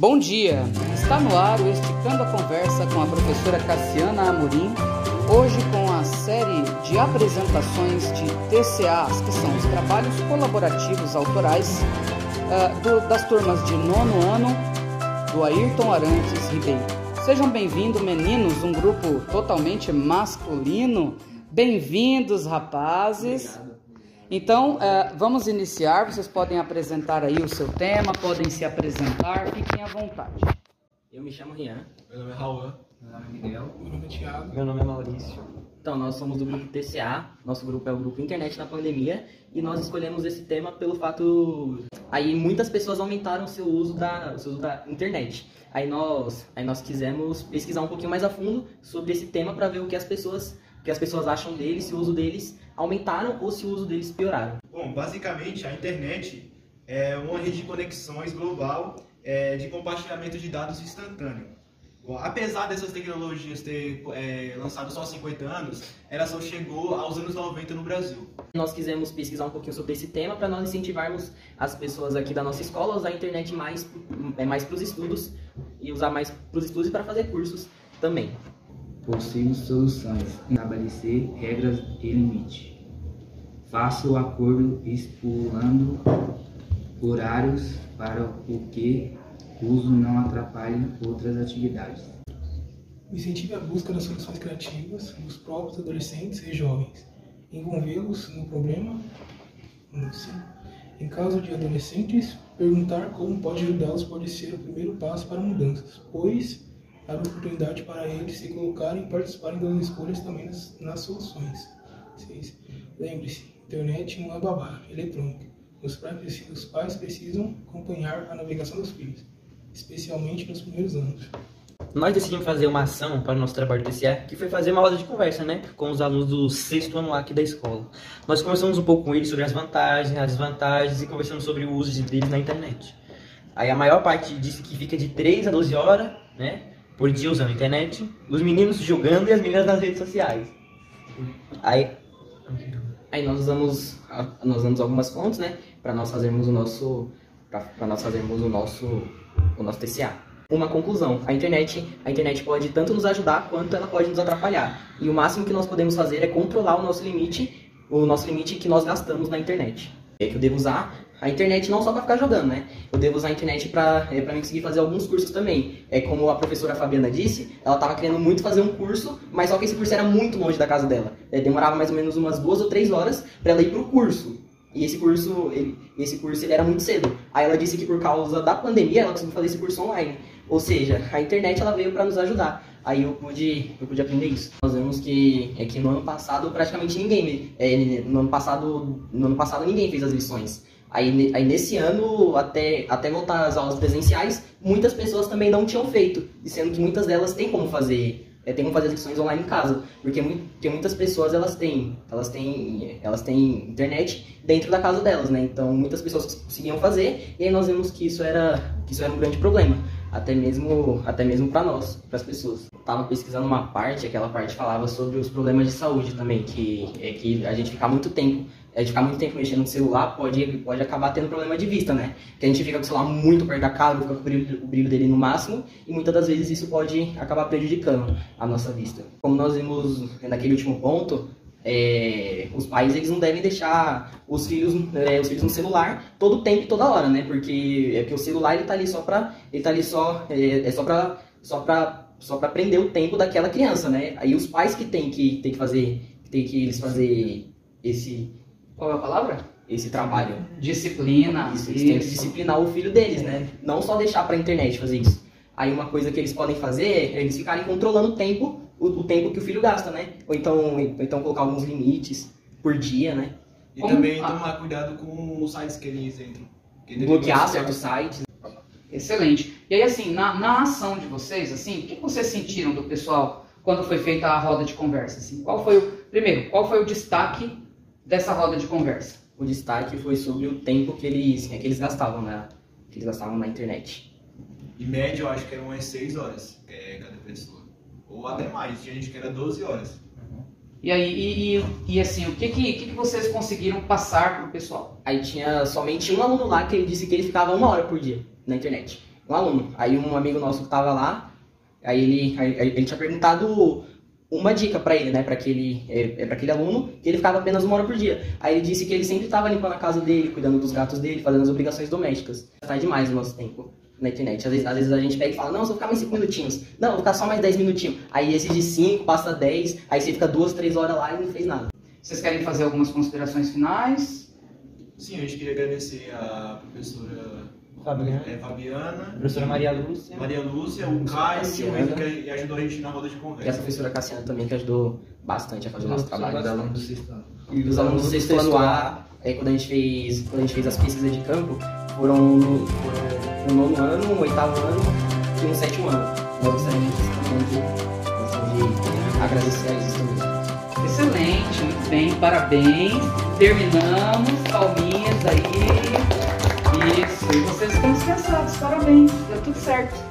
Bom dia! Está no ar o Esticando a Conversa com a professora Cassiana Amorim, hoje com a série de apresentações de TCAs, que são os trabalhos colaborativos autorais uh, do, das turmas de nono ano do Ayrton Arantes Ribeiro. Sejam bem-vindos, meninos, um grupo totalmente masculino. Bem-vindos, rapazes. Obrigado. Então, uh, vamos iniciar. Vocês podem apresentar aí o seu tema, podem se apresentar, fiquem à vontade. Eu me chamo Rian. Meu nome é Raul. Meu nome é Miguel. Meu nome é Thiago. Meu nome é Maurício. Então, nós somos do grupo TCA. Nosso grupo é o grupo Internet na Pandemia. E nós escolhemos esse tema pelo fato. Aí muitas pessoas aumentaram o seu uso da, o seu uso da internet. Aí nós, aí nós quisemos pesquisar um pouquinho mais a fundo sobre esse tema para ver o que as pessoas que as pessoas acham deles, se o uso deles aumentaram ou se o uso deles pioraram. Bom, basicamente a internet é uma rede de conexões global é, de compartilhamento de dados instantâneo. Bom, apesar dessas tecnologias ter é, lançado só há 50 anos, ela só chegou aos anos 90 no Brasil. Nós quisemos pesquisar um pouquinho sobre esse tema para nós incentivarmos as pessoas aqui da nossa escola a usar a internet mais, é, mais para os estudos e usar mais para os estudos e para fazer cursos também possuímos soluções, estabelecer regras e limites. Faça o acordo estipulando horários para o que o uso não atrapalhe outras atividades. Incentive a busca das soluções criativas dos próprios adolescentes e jovens. Envolvê-los no problema. Em caso de adolescentes, perguntar como pode ajudá-los pode ser o primeiro passo para mudanças, pois abre oportunidade para eles se colocarem e participarem das escolhas também nas, nas soluções. Lembre-se, internet não é babá, é eletrônica. Os pais, os pais precisam acompanhar a navegação dos filhos, especialmente nos primeiros anos. Nós decidimos fazer uma ação para o nosso trabalho desse ano, que foi fazer uma roda de conversa, né, com os alunos do sexto ano aqui da escola. Nós conversamos um pouco com eles sobre as vantagens, as desvantagens e conversamos sobre o uso deles na internet. Aí a maior parte disse que fica de 3 a 12 horas, né, por dia usando a internet, os meninos jogando e as meninas nas redes sociais. Aí, aí nós usamos nós usamos algumas fontes, né, para nós fazermos o nosso para nós fazermos o nosso o nosso TCA. Uma conclusão, a internet, a internet pode tanto nos ajudar quanto ela pode nos atrapalhar. E o máximo que nós podemos fazer é controlar o nosso limite, o nosso limite que nós gastamos na internet. É que eu devo usar a internet não só para ficar jogando, né? Eu devo usar a internet para é, mim conseguir fazer alguns cursos também. É como a professora Fabiana disse, ela estava querendo muito fazer um curso, mas só que esse curso era muito longe da casa dela. É, demorava mais ou menos umas duas ou três horas para ela ir pro curso. E esse curso, ele, esse curso ele era muito cedo. Aí ela disse que por causa da pandemia ela conseguiu fazer esse curso online. Ou seja, a internet ela veio para nos ajudar. Aí eu pude, eu pude aprender isso. Nós vemos que é que no ano passado praticamente ninguém, é, no ano passado, no ano passado ninguém fez as lições. Aí, aí nesse ano, até, até voltar às aulas presenciais, muitas pessoas também não tinham feito, sendo que muitas delas têm como fazer é, tem como fazer lições online em casa, porque, porque muitas pessoas elas têm, elas têm, elas têm internet dentro da casa delas, né? Então muitas pessoas conseguiam fazer e aí nós vimos que isso era, que isso era um grande problema, até mesmo, até mesmo para nós, para as pessoas. Tava pesquisando uma parte, aquela parte falava sobre os problemas de saúde também, que é que a gente ficar muito tempo é, de ficar muito tempo mexendo no celular pode, pode acabar tendo problema de vista, né? Que a gente fica com o celular muito perto da cara, fica com o brilho, o brilho dele no máximo, e muitas das vezes isso pode acabar prejudicando a nossa vista. Como nós vimos naquele último ponto, é, os pais eles não devem deixar os filhos, é, os filhos no celular todo tempo e toda hora, né? Porque é que o celular ele tá ali só para ele tá ali só é, é só para só para só para prender o tempo daquela criança, né? Aí os pais que tem que tem que fazer tem que eles fazer esse qual é a palavra? Esse trabalho. Disciplina. Isso, eles isso. têm que disciplinar o filho deles, né? Não só deixar pra internet fazer isso. Aí uma coisa que eles podem fazer é eles ficarem controlando o tempo, o, o tempo que o filho gasta, né? Ou então, ou então colocar alguns limites por dia, né? E Como? também tomar cuidado com os sites que eles entram. Bloquear certos sites. Excelente. E aí, assim, na, na ação de vocês, assim, o que vocês sentiram do pessoal quando foi feita a roda de conversa? Assim? Qual foi o. Primeiro, qual foi o destaque dessa roda de conversa? O destaque foi sobre o tempo que eles, que eles gastavam na, que eles gastavam na internet. Em média, eu acho que eram umas 6 horas é, cada pessoa. Ou até mais, tinha gente que era 12 horas. E aí, e, e, e, assim, o que, que, que vocês conseguiram passar pro pessoal? Aí tinha somente um aluno lá que ele disse que ele ficava uma hora por dia na internet. um aluno. Aí um amigo nosso que tava lá, aí ele, aí, ele tinha perguntado uma dica para ele, né, para aquele, é, é para aquele aluno, que ele ficava apenas uma hora por dia. Aí ele disse que ele sempre estava limpando a casa dele, cuidando dos gatos dele, fazendo as obrigações domésticas. Tá demais o nosso tempo na internet. Às vezes, às vezes a gente pega e fala, não, só ficar mais 5 minutinhos. Não, vou ficar só mais 10 minutinhos. Aí esse de 5 passa 10, aí você fica 2, 3 horas lá e não fez nada. Vocês querem fazer algumas considerações finais? Sim, a gente queria agradecer a professora Fabiana. é, Fabiana, Professora Maria Lúcia. Maria Lúcia, o Caio e o Cassiana. Enzo que ajudou a gente na roda de E a conversa. professora Cassiana também, que ajudou bastante a fazer o nosso trabalho dela. do sexto ano. E os alunos do sexto ano A, aí quando a gente fez, quando a gente fez as pesquisas de campo, foram no, no nono ano, no oitavo ano e no sétimo ano. Nós gostaríamos também de, de agradecer a eles também. Excelente, muito bem, parabéns. Terminamos, palminhas aí. Isso, e vocês estão descansados, parabéns, deu tudo certo.